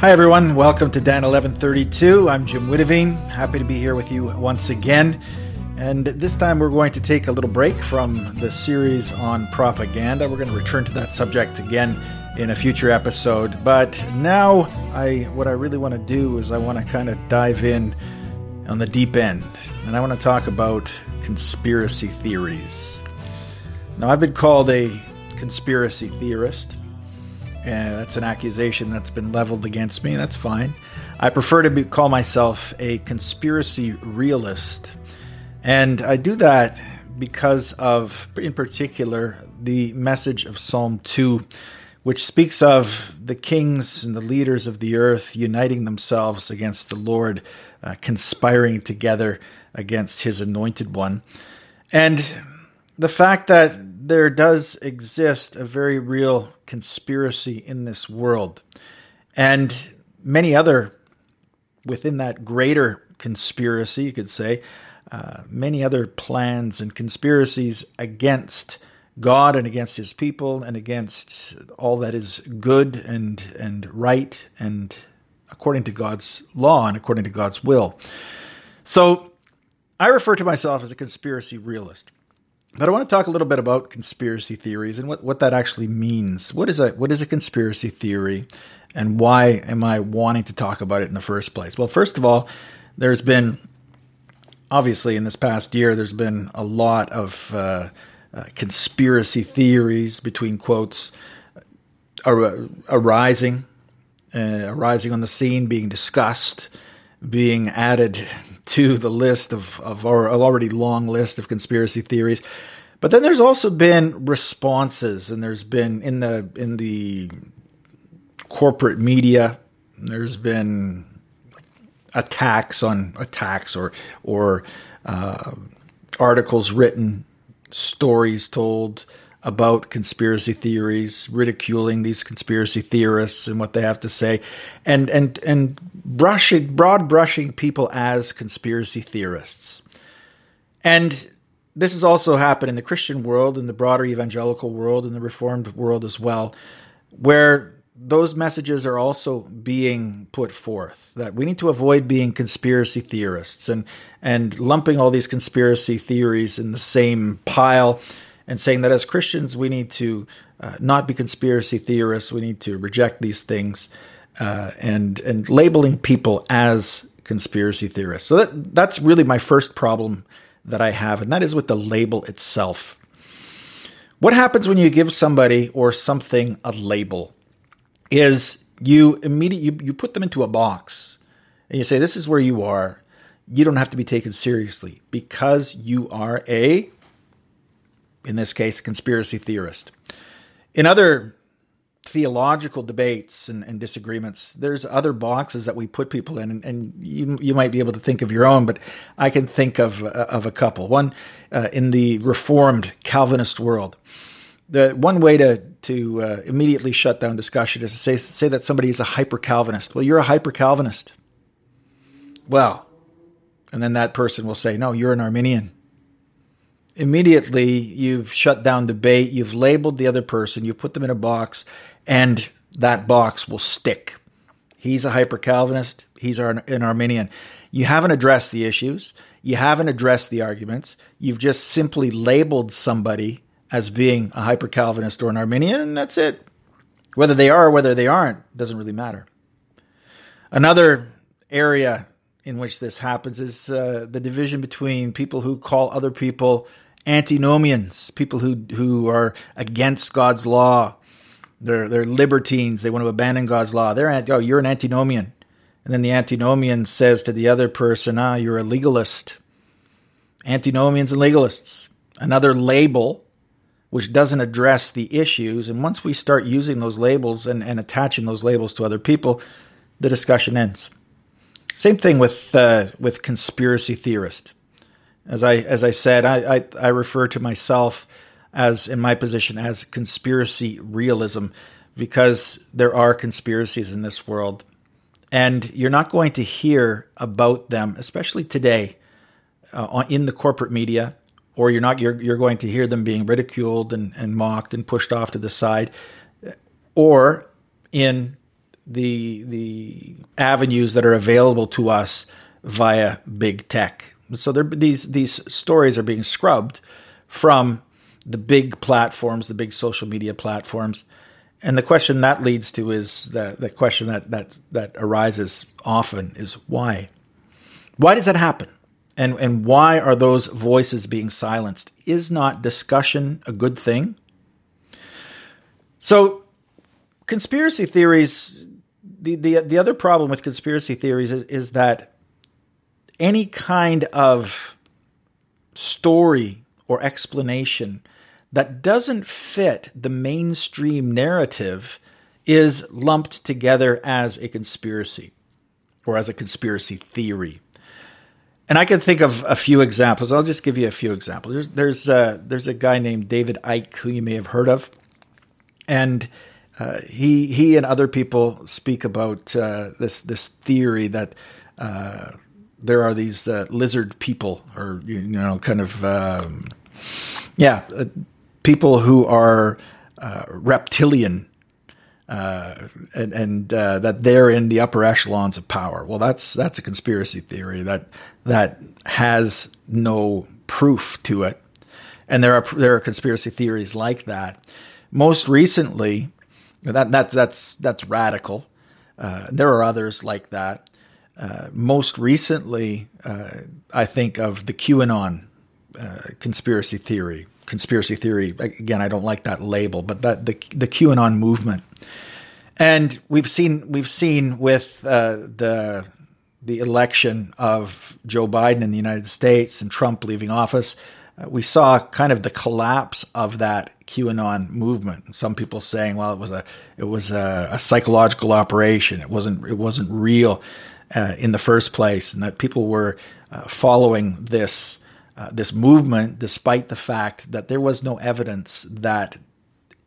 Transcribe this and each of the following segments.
Hi, everyone. Welcome to Dan 1132. I'm Jim Witteveen. Happy to be here with you once again. And this time we're going to take a little break from the series on propaganda. We're going to return to that subject again in a future episode. But now, I what I really want to do is I want to kind of dive in on the deep end, and I want to talk about conspiracy theories. Now, I've been called a conspiracy theorist. And that's an accusation that's been leveled against me. That's fine. I prefer to be, call myself a conspiracy realist. And I do that because of, in particular, the message of Psalm 2, which speaks of the kings and the leaders of the earth uniting themselves against the Lord, uh, conspiring together against his anointed one. And the fact that there does exist a very real conspiracy in this world. And many other, within that greater conspiracy, you could say, uh, many other plans and conspiracies against God and against his people and against all that is good and, and right and according to God's law and according to God's will. So I refer to myself as a conspiracy realist. But I want to talk a little bit about conspiracy theories and what, what that actually means. What is a what is a conspiracy theory and why am I wanting to talk about it in the first place? Well, first of all, there's been obviously in this past year there's been a lot of uh, uh, conspiracy theories between quotes ar- arising uh, arising on the scene being discussed being added to the list of, of our already long list of conspiracy theories. But then there's also been responses, and there's been in the in the corporate media, there's been attacks on attacks or or uh, articles written, stories told, about conspiracy theories, ridiculing these conspiracy theorists and what they have to say, and and and brushing broad brushing people as conspiracy theorists. And this has also happened in the Christian world, in the broader evangelical world, in the Reformed world as well, where those messages are also being put forth that we need to avoid being conspiracy theorists and and lumping all these conspiracy theories in the same pile and saying that as Christians we need to uh, not be conspiracy theorists. We need to reject these things, uh, and and labeling people as conspiracy theorists. So that that's really my first problem that I have, and that is with the label itself. What happens when you give somebody or something a label? Is you immediately you, you put them into a box and you say this is where you are. You don't have to be taken seriously because you are a in this case, a conspiracy theorist. In other theological debates and, and, disagreements, there's other boxes that we put people in, and, and, you you might be able to think of your own, but I can think of uh, of a couple. One uh, in the Reformed Calvinist world. The one way to to uh, immediately shut down discussion is to say say that somebody is a hyper Calvinist. Well, you're a hyper Calvinist. Well, and then that person will say, "No, you're an Arminian." Immediately you've shut down debate, you've labeled the other person, you've put them in a box, and that box will stick. He's a hyper Calvinist, he's an Arminian. You haven't addressed the issues, you haven't addressed the arguments, you've just simply labeled somebody as being a hyper Calvinist or an Arminian, and that's it. Whether they are or whether they aren't doesn't really matter. Another area in which this happens is uh, the division between people who call other people antinomians, people who who are against God's law. They're they're libertines. They want to abandon God's law. They're oh, you're an antinomian, and then the antinomian says to the other person, ah, you're a legalist. Antinomians and legalists, another label which doesn't address the issues. And once we start using those labels and, and attaching those labels to other people, the discussion ends. Same thing with uh, with conspiracy theorist. As I as I said, I, I, I refer to myself as in my position as conspiracy realism because there are conspiracies in this world, and you're not going to hear about them, especially today, uh, in the corporate media, or you're not you're you're going to hear them being ridiculed and, and mocked and pushed off to the side, or in the the avenues that are available to us via big tech. So these these stories are being scrubbed from the big platforms, the big social media platforms. And the question that leads to is the, the question that, that that arises often is why? Why does that happen? And and why are those voices being silenced? Is not discussion a good thing? So conspiracy theories the, the the other problem with conspiracy theories is, is that any kind of story or explanation that doesn't fit the mainstream narrative is lumped together as a conspiracy or as a conspiracy theory. And I can think of a few examples. I'll just give you a few examples. There's there's uh, there's a guy named David Icke who you may have heard of, and uh, he he and other people speak about uh, this this theory that uh, there are these uh, lizard people, or you know, kind of um, yeah, uh, people who are uh, reptilian. and, and that they're in the upper echelons of power. Well, that's that's a conspiracy theory that that has no proof to it, and there are there are conspiracy theories like that. Most recently, that that that's that's radical. Uh, there are others like that. Uh, most recently, uh, I think of the QAnon uh, conspiracy theory. Conspiracy theory. Again, I don't like that label, but that the the QAnon movement, and we've seen we've seen with uh, the the election of Joe Biden in the United States and Trump leaving office uh, we saw kind of the collapse of that QAnon movement. Some people saying, "Well, it was a it was a, a psychological operation. It wasn't it wasn't real uh, in the first place," and that people were uh, following this uh, this movement despite the fact that there was no evidence that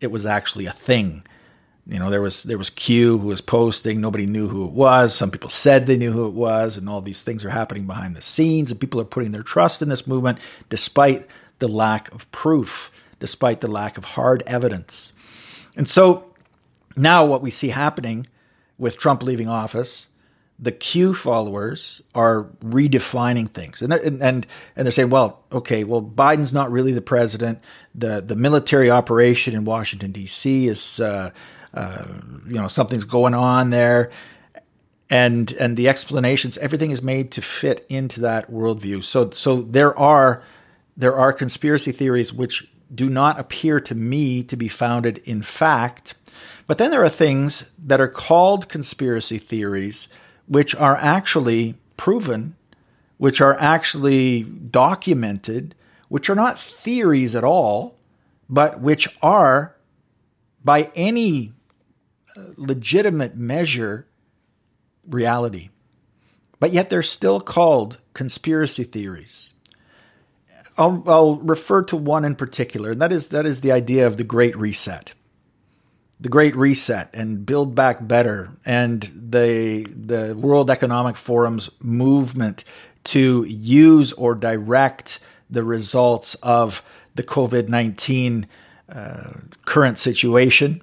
it was actually a thing. You know, there was there was Q who was posting. Nobody knew who it was. Some people said they knew who it was, and all these things are happening behind the scenes. And people are putting their trust in this movement, despite the lack of proof, despite the lack of hard evidence. And so now, what we see happening with Trump leaving office, the Q followers are redefining things, and and and, they're saying, well, okay, well, Biden's not really the president. the The military operation in Washington D.C. is. Uh, uh, you know something's going on there and and the explanations everything is made to fit into that worldview so so there are there are conspiracy theories which do not appear to me to be founded in fact but then there are things that are called conspiracy theories which are actually proven which are actually documented which are not theories at all but which are by any uh, legitimate measure reality. But yet they're still called conspiracy theories. I'll, I'll refer to one in particular, and that is that is the idea of the Great Reset. The Great Reset and Build Back Better and the the World Economic Forum's movement to use or direct the results of the COVID 19 uh, current situation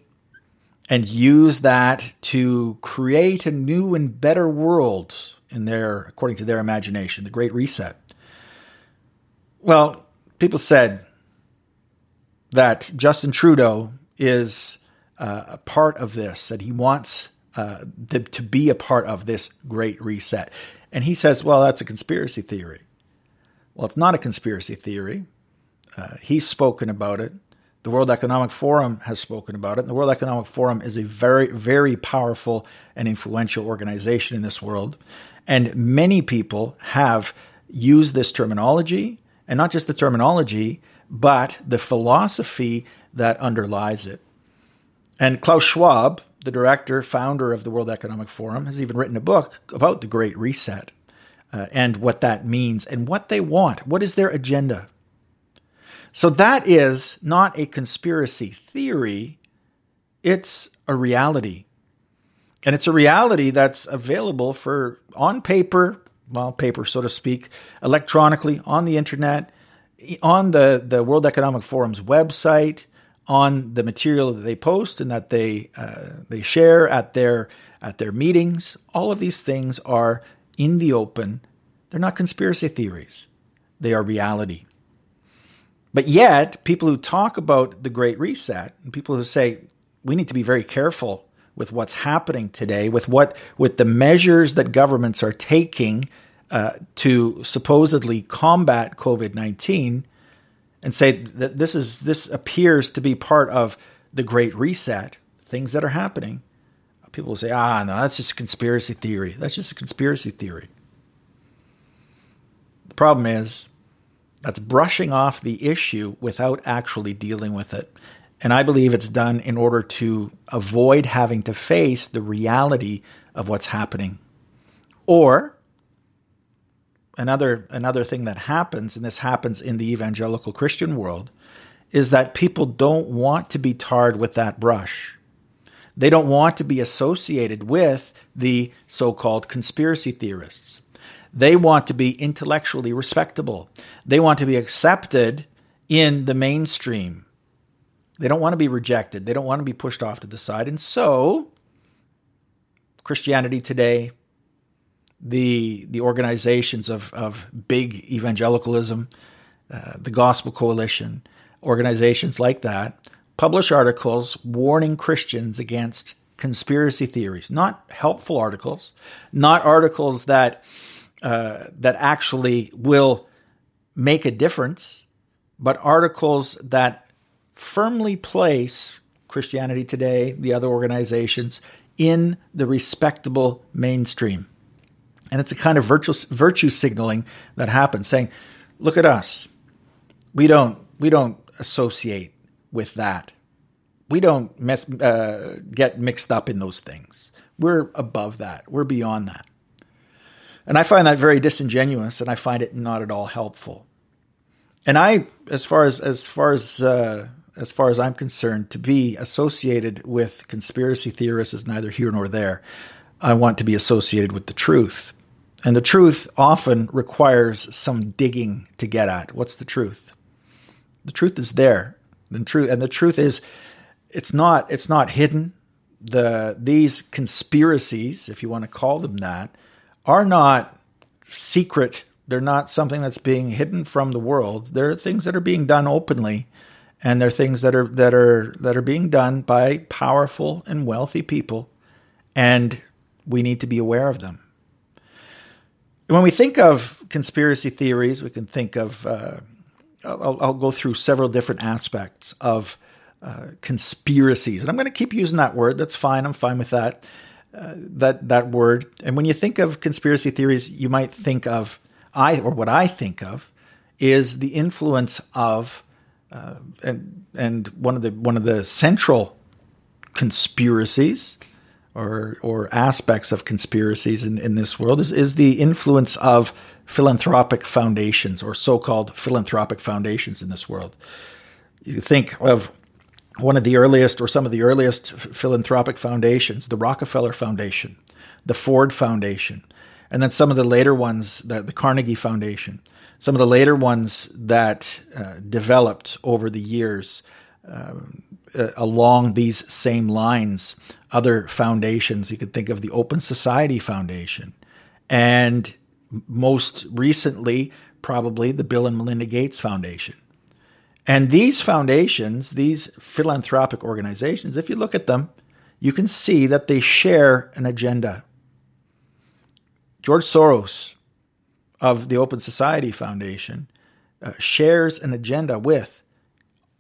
and use that to create a new and better world in their according to their imagination the great reset. Well people said that justin trudeau is uh, a part of this that he wants uh, the, to be a part of this great reset and he says well that's a conspiracy theory well it's not a conspiracy theory uh, he's spoken about it the World Economic Forum has spoken about it. The World Economic Forum is a very, very powerful and influential organization in this world. And many people have used this terminology, and not just the terminology, but the philosophy that underlies it. And Klaus Schwab, the director, founder of the World Economic Forum, has even written a book about the Great Reset uh, and what that means and what they want. What is their agenda? So that is not a conspiracy theory, it's a reality. And it's a reality that's available for on paper, well, paper, so to speak, electronically, on the internet, on the, the World Economic Forum's website, on the material that they post and that they uh, they share at their at their meetings. All of these things are in the open. They're not conspiracy theories. They are reality. But yet, people who talk about the Great Reset and people who say we need to be very careful with what's happening today, with what with the measures that governments are taking uh, to supposedly combat COVID nineteen, and say that this is this appears to be part of the Great Reset, things that are happening. People will say, "Ah, no, that's just a conspiracy theory. That's just a conspiracy theory." The problem is that's brushing off the issue without actually dealing with it. And I believe it's done in order to avoid having to face the reality of what's happening. Or another another thing that happens, and this happens in the evangelical Christian world, is that people don't want to be tarred with that brush. They don't want to be associated with the so-called conspiracy theorists. They want to be intellectually respectable. They want to be accepted in the mainstream. They don't want to be rejected. They don't want to be pushed off to the side. And so, Christianity Today, the the organizations of of big evangelicalism, uh, the Gospel Coalition, organizations like that publish articles warning Christians against conspiracy theories. Not helpful articles, not articles that uh, that actually will make a difference, but articles that firmly place Christianity Today, the other organizations, in the respectable mainstream. And it's a kind of virtue, virtue signaling that happens, saying, look at us. We don't, we don't associate with that. We don't mess, uh, get mixed up in those things. We're above that. We're beyond that. And I find that very disingenuous and I find it not at all helpful. And I, as far as, as far as, uh, as far as I'm concerned, to be associated with conspiracy theorists is neither here nor there. I want to be associated with the truth. And the truth often requires some digging to get at. What's the truth? The truth is there. The truth and the truth is it's not it's not hidden. The these conspiracies, if you want to call them that, are not secret. They're not something that's being hidden from the world. They're things that are being done openly and they're things that are that are that are being done by powerful and wealthy people and we need to be aware of them when we think of conspiracy theories we can think of uh, I'll, I'll, go through several different aspects of uh, conspiracies. And i'm going to keep using that word. That's fine. I'm fine with that uh, that that word. And when you think of conspiracy theories you might think of i or what i think of is the influence of uh, and and one of the one of the central conspiracies or or aspects of conspiracies in, in this world is, is the influence of philanthropic foundations or so-called philanthropic foundations in this world. You think of one of the earliest or some of the earliest philanthropic foundations, the Rockefeller Foundation, the Ford Foundation, and then some of the later ones, the, the Carnegie Foundation. Some of the later ones that uh, developed over the years uh, uh, along these same lines, other foundations, you could think of the Open Society Foundation, and most recently, probably the Bill and Melinda Gates Foundation. And these foundations, these philanthropic organizations, if you look at them, you can see that they share an agenda. George Soros of the Open Society Foundation uh, shares an agenda with,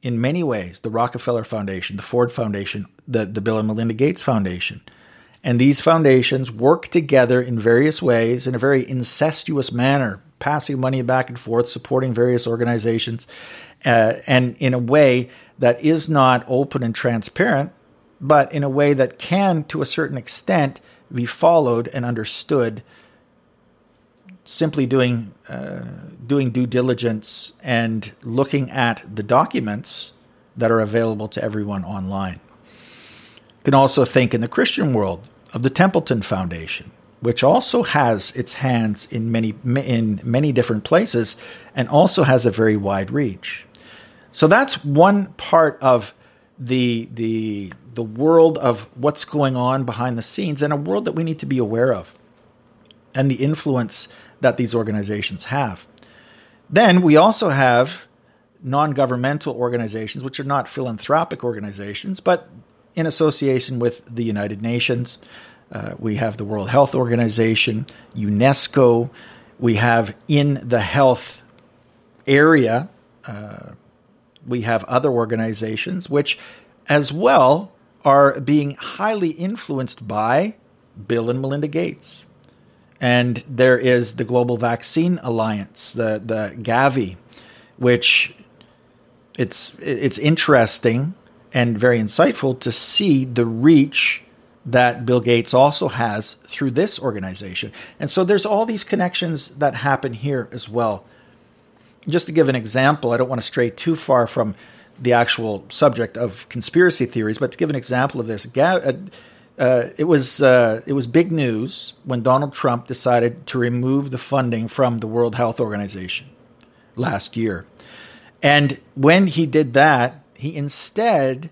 in many ways, the Rockefeller Foundation, the Ford Foundation, the, the Bill and Melinda Gates Foundation. And these foundations work together in various ways in a very incestuous manner, passing money back and forth, supporting various organizations, uh, and in a way that is not open and transparent, but in a way that can, to a certain extent, be followed and understood simply doing uh, doing due diligence and looking at the documents that are available to everyone online. You can also think in the Christian world of the Templeton Foundation, which also has its hands in many in many different places and also has a very wide reach. So that's one part of the the the world of what's going on behind the scenes and a world that we need to be aware of and the influence that these organizations have. Then we also have non-governmental organizations which are not philanthropic organizations but in association with the United Nations. Uh, we have the World Health Organization, UNESCO. We have in the health area uh, we have other organizations which, as well, are being highly influenced by Bill and Melinda Gates. And there is the Global Vaccine Alliance, the, the Gavi, which it's it's interesting and very insightful to see the reach that Bill Gates also has through this organization. And so there's all these connections that happen here as well just to give an example, I don't want to stray too far from the actual subject of conspiracy theories, but to give an example of this, uh, uh, it was uh, it was big news when Donald Trump decided to remove the funding from the World Health Organization last year, and when he did that, he instead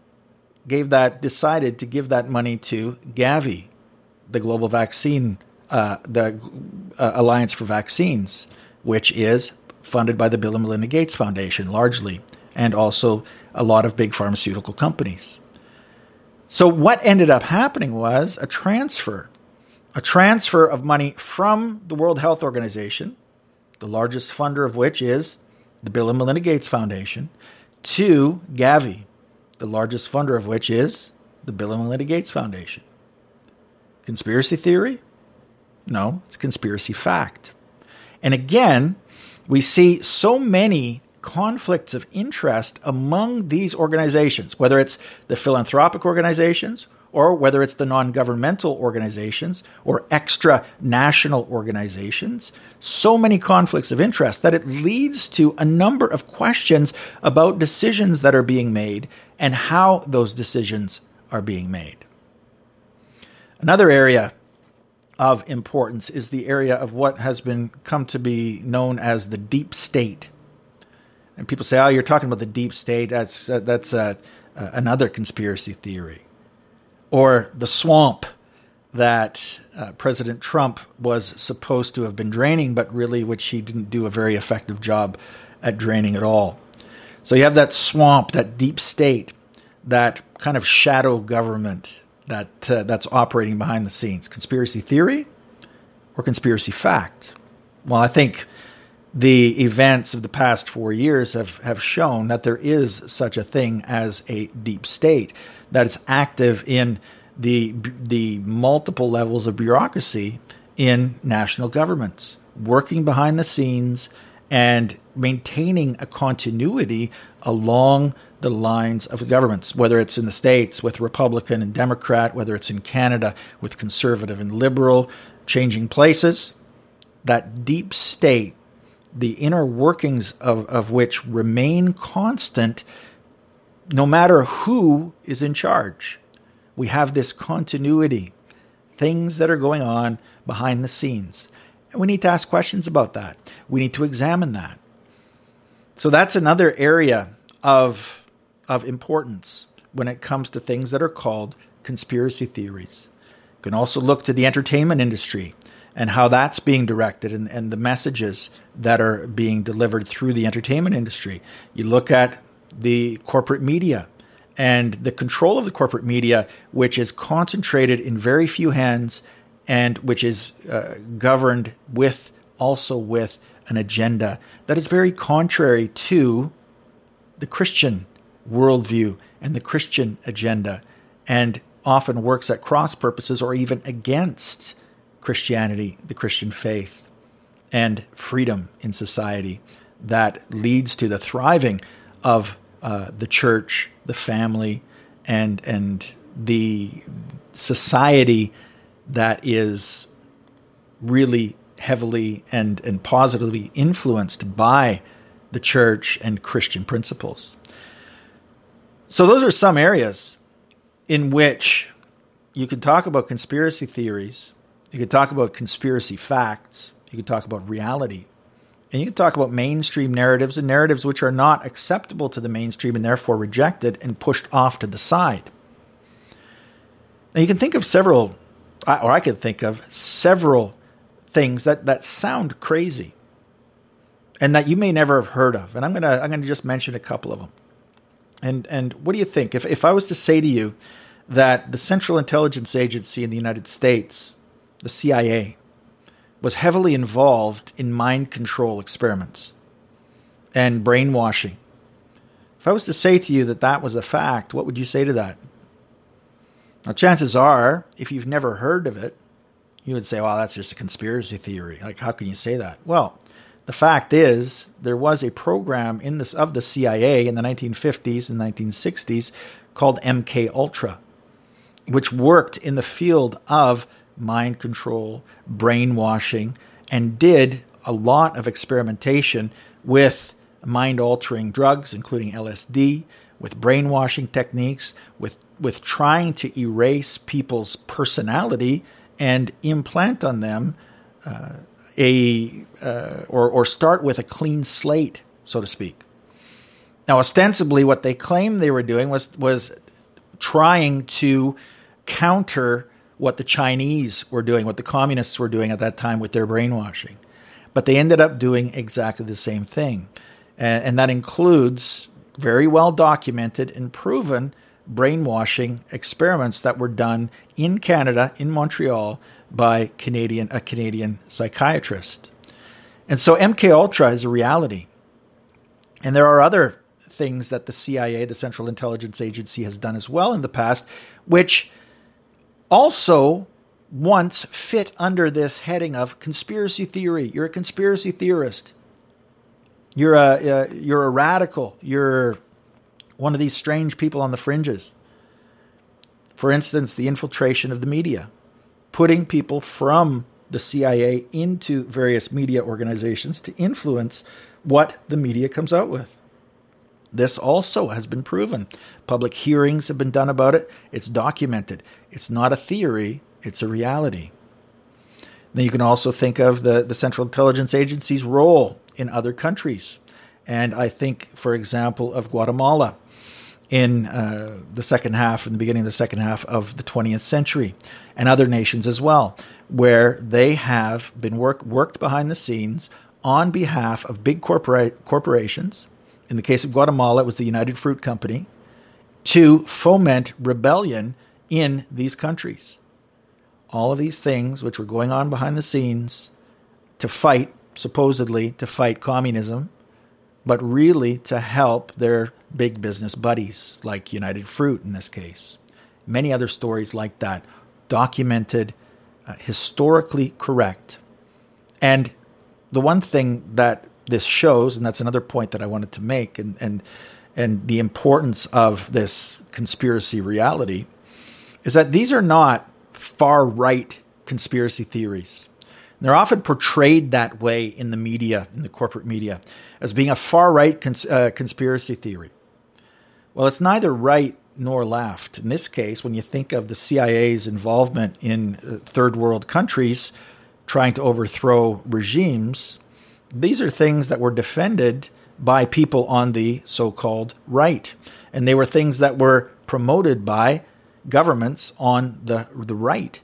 gave that decided to give that money to Gavi, the global vaccine, uh, the uh, Alliance for Vaccines, which is funded by the Bill and Melinda Gates Foundation largely, and also a lot of big pharmaceutical companies. So, what ended up happening was a transfer, a transfer of money from the World Health Organization, the largest funder of which is the Bill and Melinda Gates Foundation, to Gavi, the largest funder of which is the Bill and Melinda Gates Foundation. Conspiracy theory? No, it's conspiracy fact. And again, we see so many conflicts of interest among these organizations, whether it's the philanthropic organizations or whether it's the non governmental organizations or extra national organizations, so many conflicts of interest that it leads to a number of questions about decisions that are being made and how those decisions are being made. Another area of importance is the area of what has been come to be known as the deep state. And people say, "Oh, you're talking about the deep state. That's uh, that's uh, uh, another conspiracy theory." Or the swamp that uh, President Trump was supposed to have been draining, but really, which he didn't do a very effective job at draining at all. So you have that swamp, that deep state, that kind of shadow government that uh, that's operating behind the scenes conspiracy theory or conspiracy fact well i think the events of the past 4 years have have shown that there is such a thing as a deep state that it's active in the the multiple levels of bureaucracy in national governments working behind the scenes and maintaining a continuity along the lines of the governments, whether it's in the States with Republican and Democrat, whether it's in Canada with conservative and liberal, changing places. That deep state, the inner workings of, of which remain constant no matter who is in charge. We have this continuity, things that are going on behind the scenes. And we need to ask questions about that. We need to examine that. So that's another area of of importance when it comes to things that are called conspiracy theories. You can also look to the entertainment industry and how that's being directed and, and the messages that are being delivered through the entertainment industry. You look at the corporate media and the control of the corporate media, which is concentrated in very few hands and which is uh, governed with also with an agenda that is very contrary to the Christian worldview and the Christian agenda, and often works at cross purposes or even against Christianity, the Christian faith, and freedom in society that leads to the thriving of uh, the church, the family, and and the society that is really heavily and, and positively influenced by the church and Christian principles. So, those are some areas in which you can talk about conspiracy theories, you could talk about conspiracy facts, you could talk about reality, And you could talk about mainstream narratives and narratives which are not acceptable to the mainstream and therefore rejected and pushed off to the side. Now, you can think of several, or I could think of several things that, that sound crazy and that you may never have heard of. And I'm gonna I'm gonna just mention a couple of them. And and what do you think if if I was to say to you that the Central Intelligence Agency in the United States, the CIA, was heavily involved in mind control experiments and brainwashing. If I was to say to you that that was a fact, what would you say to that? Now, chances are, if you've never heard of it, you would say, well, that's just a conspiracy theory. Like, how can you say that? Well, the fact is, there was a program in this of the CIA in the 1950s and 1960s called MK Ultra, which worked in the field of mind control, brainwashing, and did a lot of experimentation with mind altering drugs, including LSD, with brainwashing techniques, with, with trying to erase people's personality and implant on them uh, a uh, or or start with a clean slate, so to speak. Now, ostensibly, what they claimed they were doing was was trying to counter what the Chinese were doing, what the communists were doing at that time with their brainwashing. But they ended up doing exactly the same thing, and, and that includes very well documented and proven brainwashing experiments that were done in Canada, in Montreal, by Canadian a Canadian psychiatrist. And so MK Ultra is a reality. And there are other things that the CIA, the Central Intelligence Agency, has done as well in the past, which also once fit under this heading of conspiracy theory. You're a conspiracy theorist. You're a you're a radical. You're one of these strange people on the fringes. For instance, the infiltration of the media putting people from the CIA into various media organizations to influence what the media comes out with. This also has been proven. Public hearings have been done about it. It's documented. It's not a theory, it's a reality. Then you can also think of the, the Central Intelligence Agency's role in other countries. And I think, for example, of Guatemala in uh, the second half, in the beginning of the second half of the 20th century, and other nations as well, where they have been work, worked behind the scenes on behalf of big corporate corporations. In the case of Guatemala, it was the United Fruit Company, to foment rebellion in these countries. All of these things, which were going on behind the scenes to fight, supposedly, to fight communism, but really to help their big business buddies, like United Fruit in this case. Many other stories like that, documented, uh, historically correct. And the one thing that this shows, and that's another point that I wanted to make, and, and, and the importance of this conspiracy reality, is that these are not far right conspiracy theories. They're often portrayed that way in the media, in the corporate media, as being a far right cons- uh, conspiracy theory. Well, it's neither right nor left. In this case, when you think of the CIA's involvement in uh, third world countries trying to overthrow regimes, these are things that were defended by people on the so called right. And they were things that were promoted by governments on the, the right.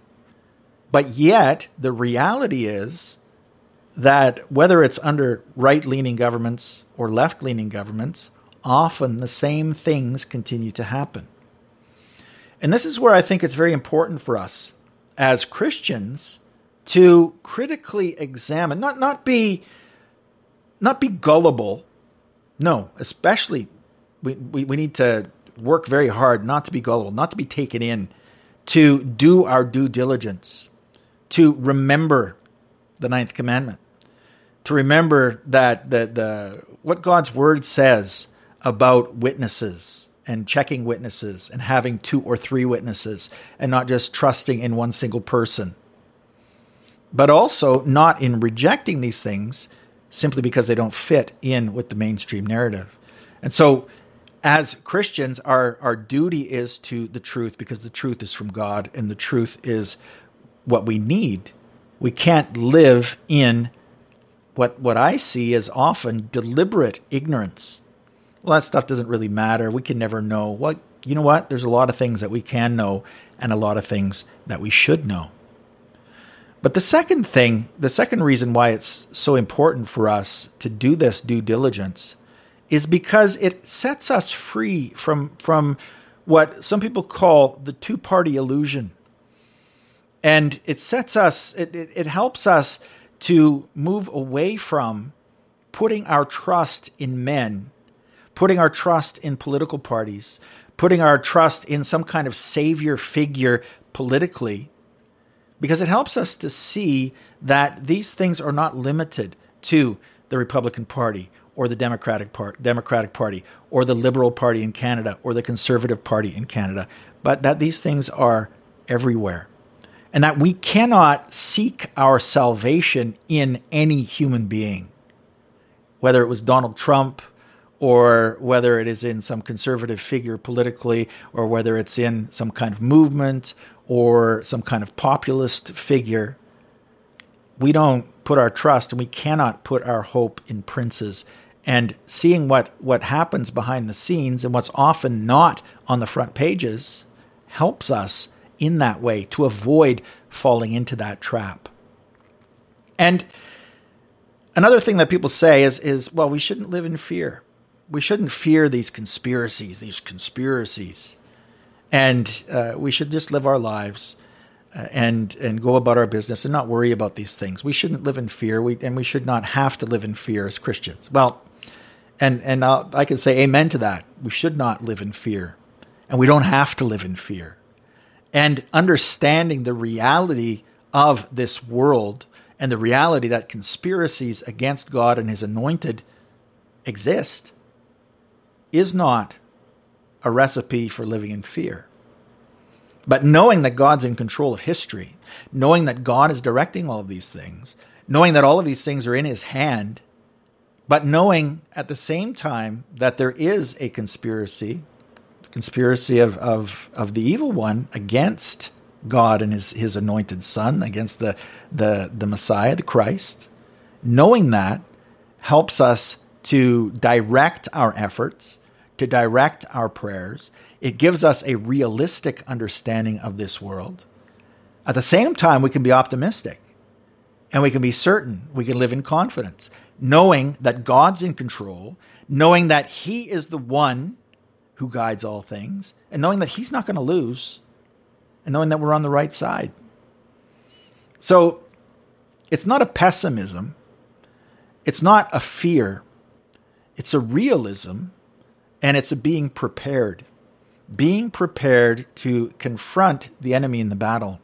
But yet, the reality is that whether it's under right leaning governments or left leaning governments, often the same things continue to happen. And this is where I think it's very important for us as Christians to critically examine, not, not be not be gullible. No, especially we, we, we need to work very hard not to be gullible, not to be taken in, to do our due diligence to remember the ninth commandment, to remember that the, the what God's word says about witnesses and checking witnesses and having two or three witnesses and not just trusting in one single person. But also not in rejecting these things simply because they don't fit in with the mainstream narrative. And so as Christians, our, our duty is to the truth because the truth is from God and the truth is what we need. We can't live in what what I see is often deliberate ignorance. Well, that stuff doesn't really matter. We can never know. What you know what? There's a lot of things that we can know and a lot of things that we should know. But the second thing, the second reason why it's so important for us to do this due diligence is because it sets us free from from what some people call the two-party illusion. And it sets us it, it, it helps us to move away from putting our trust in men, putting our trust in political parties, putting our trust in some kind of savior figure politically, because it helps us to see that these things are not limited to the Republican Party or the Democratic, Part, Democratic Party or the Liberal Party in Canada or the Conservative Party in Canada, but that these things are everywhere and that we cannot seek our salvation in any human being, whether it was Donald Trump or whether it is in some conservative figure politically, or whether it's in some kind of movement or some kind of populist figure. We don't put our trust and we cannot put our hope in princes. And seeing what, what happens behind the scenes and what's often not on the front pages helps us in that way to avoid falling into that trap. And another thing that people say is, is well, we shouldn't live in fear. We shouldn't fear these conspiracies, these conspiracies. And uh, we should just live our lives uh, and and go about our business and not worry about these things. We shouldn't live in fear. We and we should not have to live in fear as Christians. Well, and and I'll, I can say amen to that. We should not live in fear, and we don't have to live in fear and understanding the reality of this world and the reality that conspiracies against God and his anointed exist is not a recipe for living in fear. But knowing that God's in control of history, knowing that God is directing all of these things, knowing that all of these things are in his hand, but knowing at the same time that there is a conspiracy conspiracy of, of, of the evil one against God and his, his anointed son, against the, the, the Messiah, the Christ. Knowing that helps us to direct our efforts, to direct our prayers. It gives us a realistic understanding of this world. At the same time, we can be optimistic and we can be certain, we can live in confidence, knowing that God's in control, knowing that He is the one who guides all things, and knowing that He's not going to lose, and knowing that we're on the right side. So it's not a pessimism, it's not a fear, it's a realism, and it's being prepared. Being prepared to confront the enemy in the battle.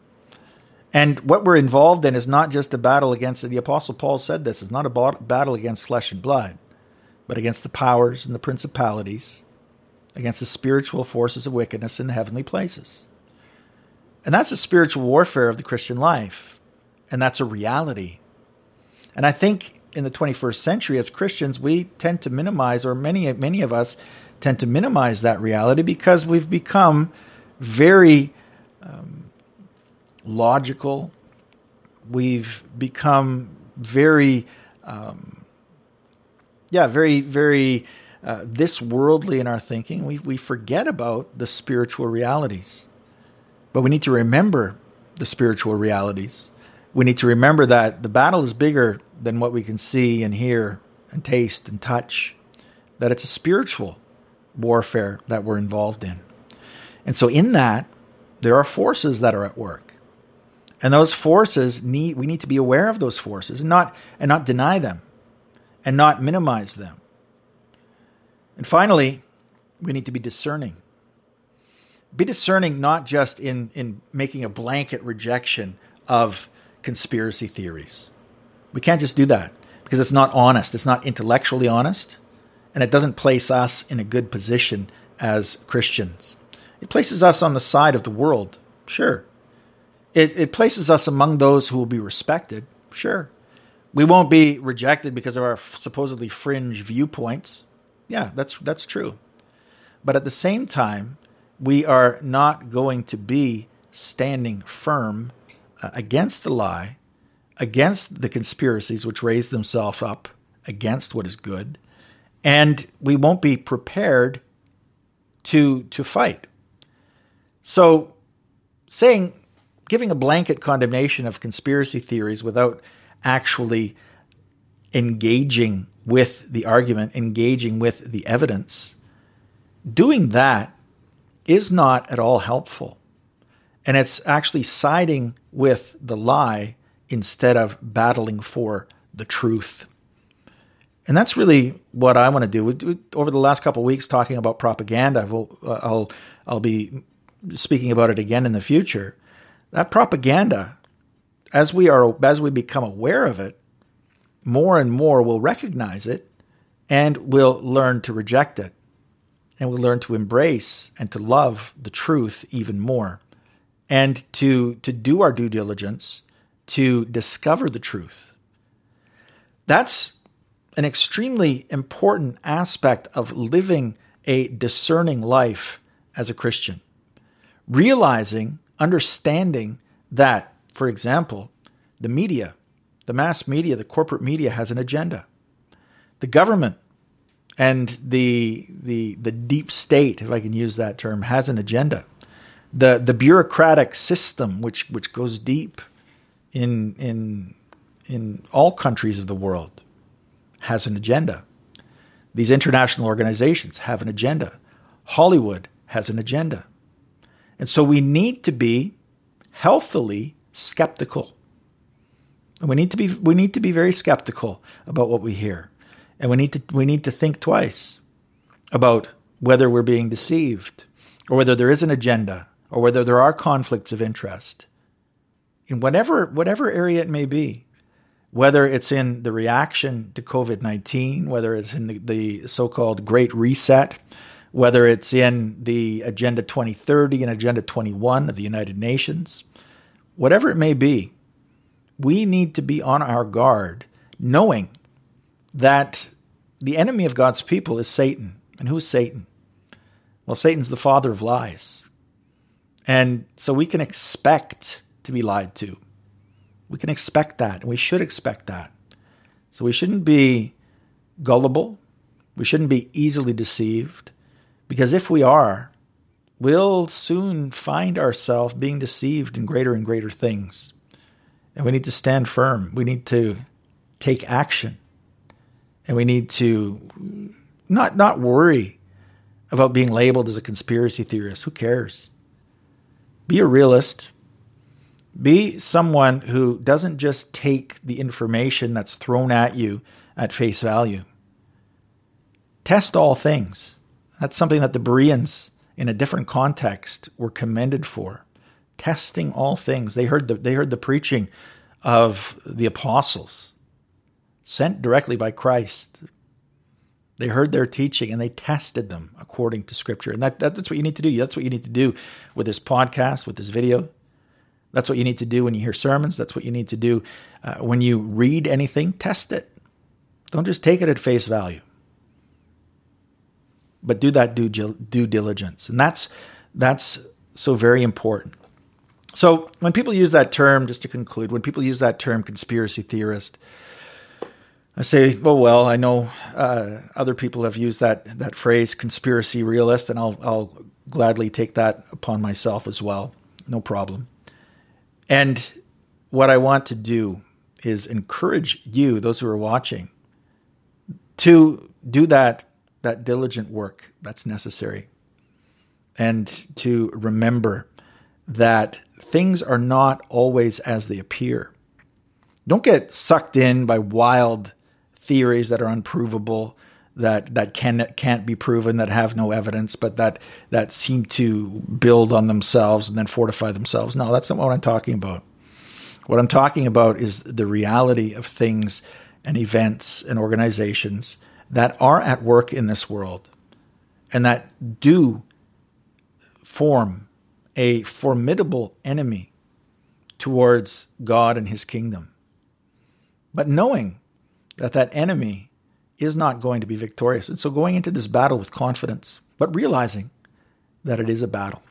And what we're involved in is not just a battle against, the Apostle Paul said this, is not a battle against flesh and blood, but against the powers and the principalities against the spiritual forces of wickedness in the heavenly places. And that's the spiritual warfare of the Christian life. And that's a reality. And I think in the 21st century, as Christians, we tend to minimize, or many, many of us tend to minimize that reality because we've become very um, logical. We've become very, um, yeah, very, very uh, this worldly in our thinking, we, we forget about the spiritual realities. But we need to remember the spiritual realities. We need to remember that the battle is bigger than what we can see and hear and taste and touch, that it's a spiritual warfare that we're involved in. And so, in that, there are forces that are at work. And those forces need we need to be aware of those forces and not and not deny them and not minimize them. And finally, we need to be discerning. Be discerning not just in, in making a blanket rejection of conspiracy theories. We can't just do that because it's not honest. It's not intellectually honest, and it doesn't place us in a good position as Christians. It places us on the side of the world, sure. It, it places us among those who will be respected, sure. We won't be rejected because of our supposedly fringe viewpoints. Yeah, that's that's true. But at the same time, we are not going to be standing firm uh, against the lie, against the conspiracies which raise themselves up against what is good, and we won't be prepared to to fight. So saying giving a blanket condemnation of conspiracy theories without actually engaging with the argument, engaging with the evidence, doing that is not at all helpful. And it's actually siding with the lie instead of battling for the truth. And that's really what I want to do. Over the last couple of weeks, talking about propaganda, I'll, I'll, I'll be speaking about it again in the future. That propaganda, as we are, as we become aware of it, more and more will recognize it and will learn to reject it. And we'll learn to embrace and to love the truth even more. And to, to do our due diligence to discover the truth. That's an extremely important aspect of living a discerning life as a Christian. Realizing, understanding that, for example, the media the mass media, the corporate media has an agenda. The government and the the the deep state, if I can use that term, has an agenda. The the bureaucratic system, which which goes deep in in in all countries of the world, has an agenda. These international organizations have an agenda. Hollywood has an agenda. And so we need to be healthily skeptical and we need to be we need to be very skeptical about what we hear. And we need to we need to think twice about whether we're being deceived or whether there is an agenda or whether there are conflicts of interest in whatever whatever area it may be whether it's in the reaction to COVID-19 whether it's in the, the so-called great reset whether it's in the agenda 2030 and agenda 21 of the United Nations whatever it may be we need to be on our guard, knowing that the enemy of God's people is Satan. And who's Satan? Well, Satan's the father of lies. And so we can expect to be lied to. We can expect that, and we should expect that. So we shouldn't be gullible. We shouldn't be easily deceived. Because if we are, we'll soon find ourselves being deceived in greater and greater things. And we need to stand firm. We need to take action. And we need to not not worry about being labeled as a conspiracy theorist. Who cares? Be a realist. Be someone who doesn't just take the information that's thrown at you at face value. Test all things. That's something that the Bereans, in a different context, were commended for testing all things. They heard the, they heard the preaching of the apostles sent directly by Christ. They heard their teaching and they tested them according to Scripture. And that, that, that's what you need to do. That's what you need to do with this podcast, with this video. That's what you need to do when you hear sermons. That's what you need to do uh, when you read anything. Test it. Don't just take it at face value, but do that due, due diligence. And that's, that's so very important. So when people use that term, just to conclude, when people use that term conspiracy theorist, I say, well, well, I know uh, other people have used that that phrase conspiracy realist, and I'll I'll gladly take that upon myself as well, no problem. And what I want to do is encourage you, those who are watching, to do that that diligent work that's necessary, and to remember that things are not always as they appear. Don't get sucked in by wild theories that are unprovable, that that can can't be proven, that have no evidence, but that that seem to build on themselves and then fortify themselves. No, that's not what I'm talking about. What I'm talking about is the reality of things and events and organizations that are at work in this world and that do form a formidable enemy towards God and his kingdom. But knowing that that enemy is not going to be victorious. And so going into this battle with confidence, but realizing that it is a battle.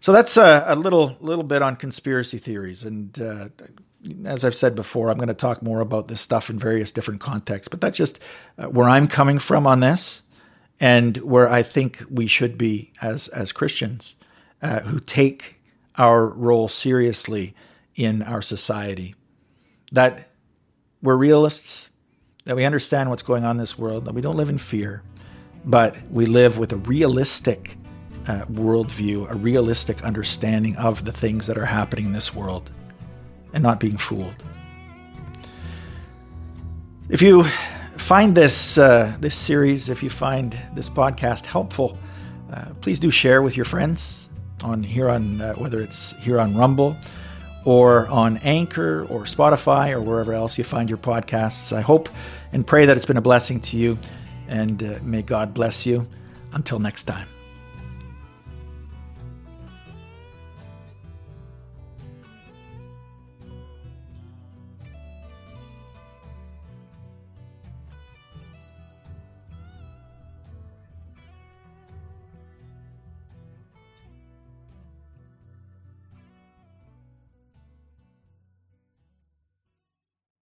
So that's a, a, little little bit on conspiracy theories, and uh, as I've said before, I'm going to talk more about this stuff in various different contexts. But that's just uh, where I'm coming from on this, and where I think we should be as as Christians uh, who take our role seriously in our society. That we're realists, that we understand what's going on in this world, that we don't live in fear, but we live with a realistic uh, worldview, a realistic understanding of the things that are happening in this world, and not being fooled. If you find this uh, this series, if you find this podcast helpful, uh, please do share with your friends on here on uh, whether it's here on Rumble or on Anchor or Spotify or wherever else you find your podcasts. I hope and pray that it's been a blessing to you, and uh, may God bless you. Until next time.